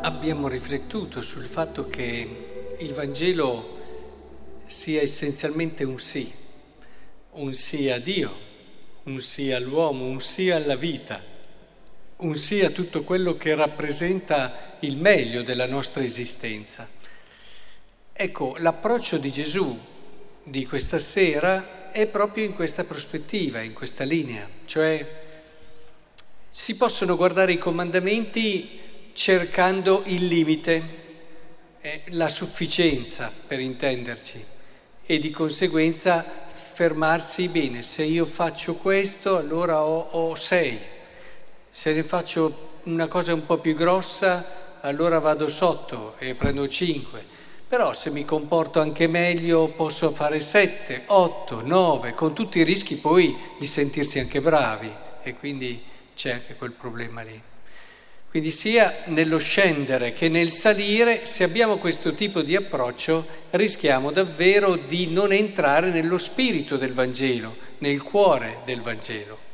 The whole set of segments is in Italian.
abbiamo riflettuto sul fatto che il Vangelo sia essenzialmente un sì, un sì a Dio, un sì all'uomo, un sì alla vita, un sì a tutto quello che rappresenta il meglio della nostra esistenza. Ecco, l'approccio di Gesù di questa sera è proprio in questa prospettiva, in questa linea, cioè si possono guardare i comandamenti cercando il limite, eh, la sufficienza per intenderci e di conseguenza fermarsi bene, se io faccio questo allora ho, ho sei, se ne faccio una cosa un po' più grossa allora vado sotto e prendo cinque, però se mi comporto anche meglio posso fare sette, otto, nove, con tutti i rischi poi di sentirsi anche bravi. E quindi c'è anche quel problema lì. Quindi sia nello scendere che nel salire, se abbiamo questo tipo di approccio, rischiamo davvero di non entrare nello spirito del Vangelo, nel cuore del Vangelo.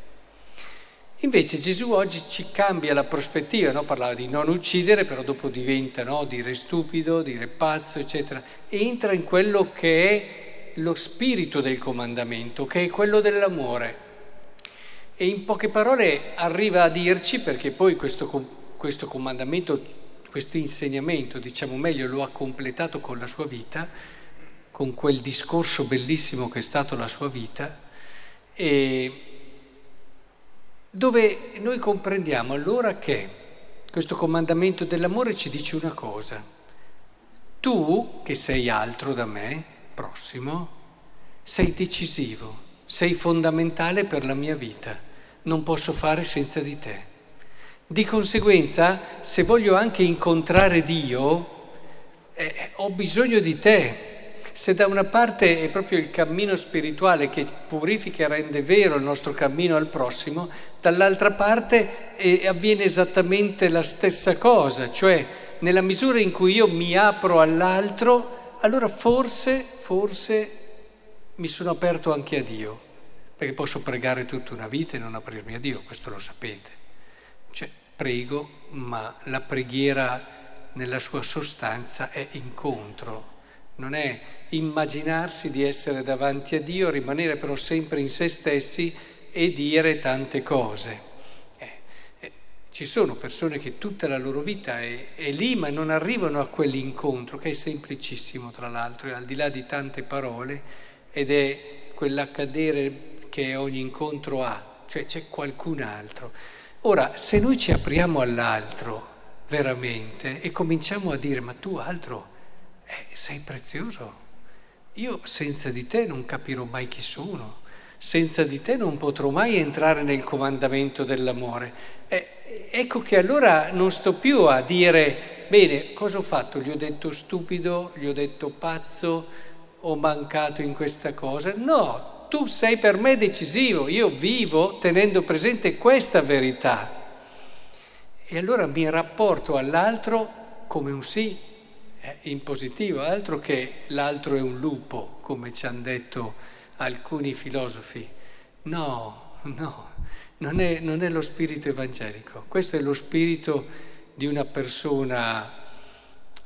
Invece Gesù oggi ci cambia la prospettiva, no? parlava di non uccidere, però dopo diventa no? dire stupido, dire pazzo, eccetera, entra in quello che è lo spirito del comandamento, che è quello dell'amore. E in poche parole arriva a dirci, perché poi questo questo comandamento, questo insegnamento, diciamo meglio, lo ha completato con la sua vita, con quel discorso bellissimo che è stato la sua vita, e dove noi comprendiamo allora che questo comandamento dell'amore ci dice una cosa. Tu, che sei altro da me, prossimo, sei decisivo, sei fondamentale per la mia vita, non posso fare senza di te. Di conseguenza, se voglio anche incontrare Dio, eh, ho bisogno di te. Se da una parte è proprio il cammino spirituale che purifica e rende vero il nostro cammino al prossimo, dall'altra parte eh, avviene esattamente la stessa cosa, cioè nella misura in cui io mi apro all'altro, allora forse, forse mi sono aperto anche a Dio, perché posso pregare tutta una vita e non aprirmi a Dio, questo lo sapete. Cioè, prego, ma la preghiera nella sua sostanza è incontro, non è immaginarsi di essere davanti a Dio, rimanere però sempre in se stessi e dire tante cose. Eh, eh, ci sono persone che tutta la loro vita è, è, lì, ma non arrivano a quell'incontro, che è semplicissimo tra l'altro, è al di là di tante parole, ed è quell'accadere che ogni incontro ha, cioè c'è qualcun altro. Ora, se noi ci apriamo all'altro veramente e cominciamo a dire, ma tu altro, eh, sei prezioso, io senza di te non capirò mai chi sono, senza di te non potrò mai entrare nel comandamento dell'amore. Eh, ecco che allora non sto più a dire, bene, cosa ho fatto? Gli ho detto stupido, gli ho detto pazzo, ho mancato in questa cosa? No, tu sei per me decisivo, io vivo tenendo presente questa verità. E allora mi rapporto all'altro come un sì, eh, in positivo, altro che l'altro è un lupo, come ci hanno detto alcuni filosofi. No, no, non è, non è lo spirito evangelico, questo è lo spirito di una persona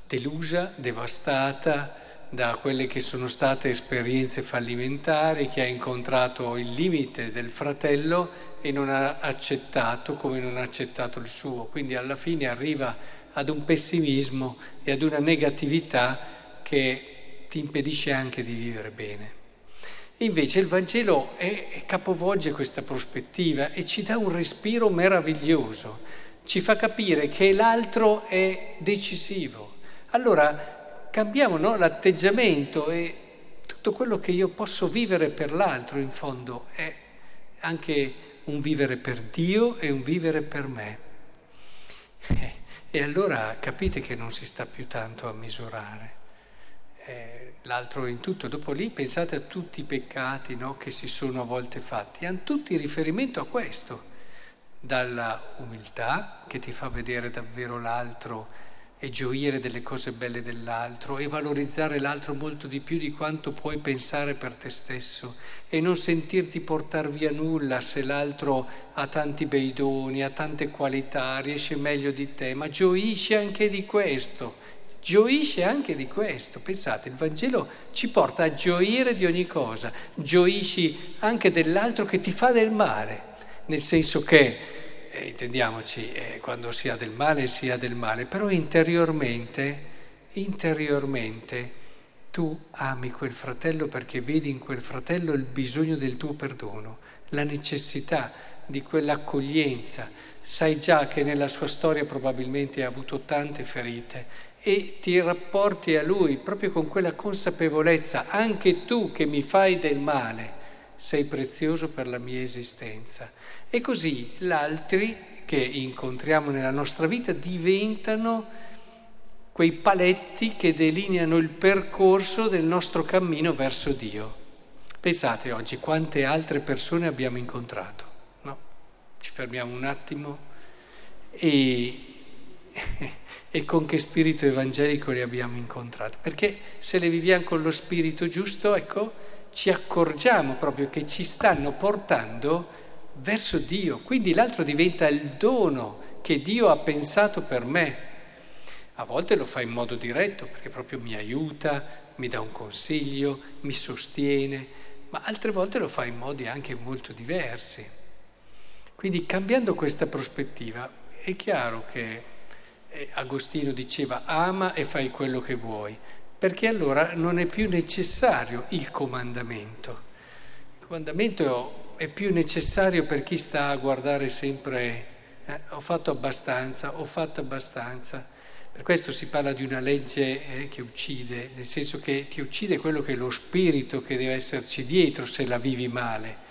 delusa, devastata, da quelle che sono state esperienze fallimentari, che ha incontrato il limite del fratello e non ha accettato come non ha accettato il suo. Quindi alla fine arriva ad un pessimismo e ad una negatività che ti impedisce anche di vivere bene. Invece il Vangelo è, capovolge questa prospettiva e ci dà un respiro meraviglioso, ci fa capire che l'altro è decisivo. Allora cambiamo no, l'atteggiamento e tutto quello che io posso vivere per l'altro in fondo è anche un vivere per Dio e un vivere per me. E allora capite che non si sta più tanto a misurare. Eh, l'altro in tutto, dopo lì pensate a tutti i peccati no, che si sono a volte fatti, hanno tutti riferimento a questo, dalla umiltà che ti fa vedere davvero l'altro e gioire delle cose belle dell'altro e valorizzare l'altro molto di più di quanto puoi pensare per te stesso e non sentirti portar via nulla se l'altro ha tanti bei doni, ha tante qualità, riesce meglio di te, ma gioisci anche di questo, gioisce anche di questo. Pensate, il Vangelo ci porta a gioire di ogni cosa, gioisci anche dell'altro che ti fa del male, nel senso che eh, intendiamoci, eh, quando si ha del male si ha del male, però interiormente, interiormente tu ami quel fratello perché vedi in quel fratello il bisogno del tuo perdono, la necessità di quell'accoglienza. Sai già che nella sua storia probabilmente ha avuto tante ferite e ti rapporti a lui proprio con quella consapevolezza, anche tu che mi fai del male, sei prezioso per la mia esistenza. E così gli altri che incontriamo nella nostra vita diventano quei paletti che delineano il percorso del nostro cammino verso Dio. Pensate oggi quante altre persone abbiamo incontrato, no? Ci fermiamo un attimo e, e con che spirito evangelico li abbiamo incontrati? Perché se le viviamo con lo spirito giusto, ecco, ci accorgiamo proprio che ci stanno portando verso Dio. Quindi l'altro diventa il dono che Dio ha pensato per me. A volte lo fa in modo diretto perché proprio mi aiuta, mi dà un consiglio, mi sostiene, ma altre volte lo fa in modi anche molto diversi. Quindi cambiando questa prospettiva è chiaro che eh, Agostino diceva ama e fai quello che vuoi, perché allora non è più necessario il comandamento. Il comandamento è più necessario per chi sta a guardare sempre, eh, ho fatto abbastanza, ho fatto abbastanza. Per questo si parla di una legge eh, che uccide, nel senso che ti uccide quello che è lo spirito che deve esserci dietro se la vivi male,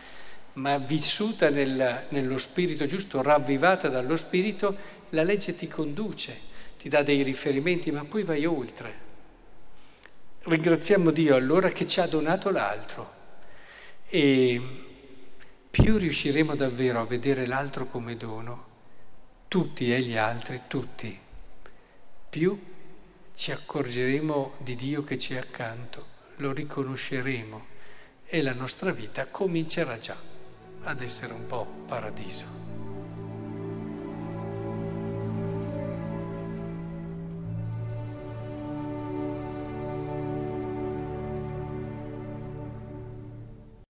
ma vissuta nel, nello spirito giusto, ravvivata dallo spirito, la legge ti conduce, ti dà dei riferimenti, ma poi vai oltre. Ringraziamo Dio allora che ci ha donato l'altro e più riusciremo davvero a vedere l'altro come dono, tutti e gli altri, tutti, più ci accorgeremo di Dio che ci è accanto, lo riconosceremo e la nostra vita comincerà già ad essere un po' paradiso.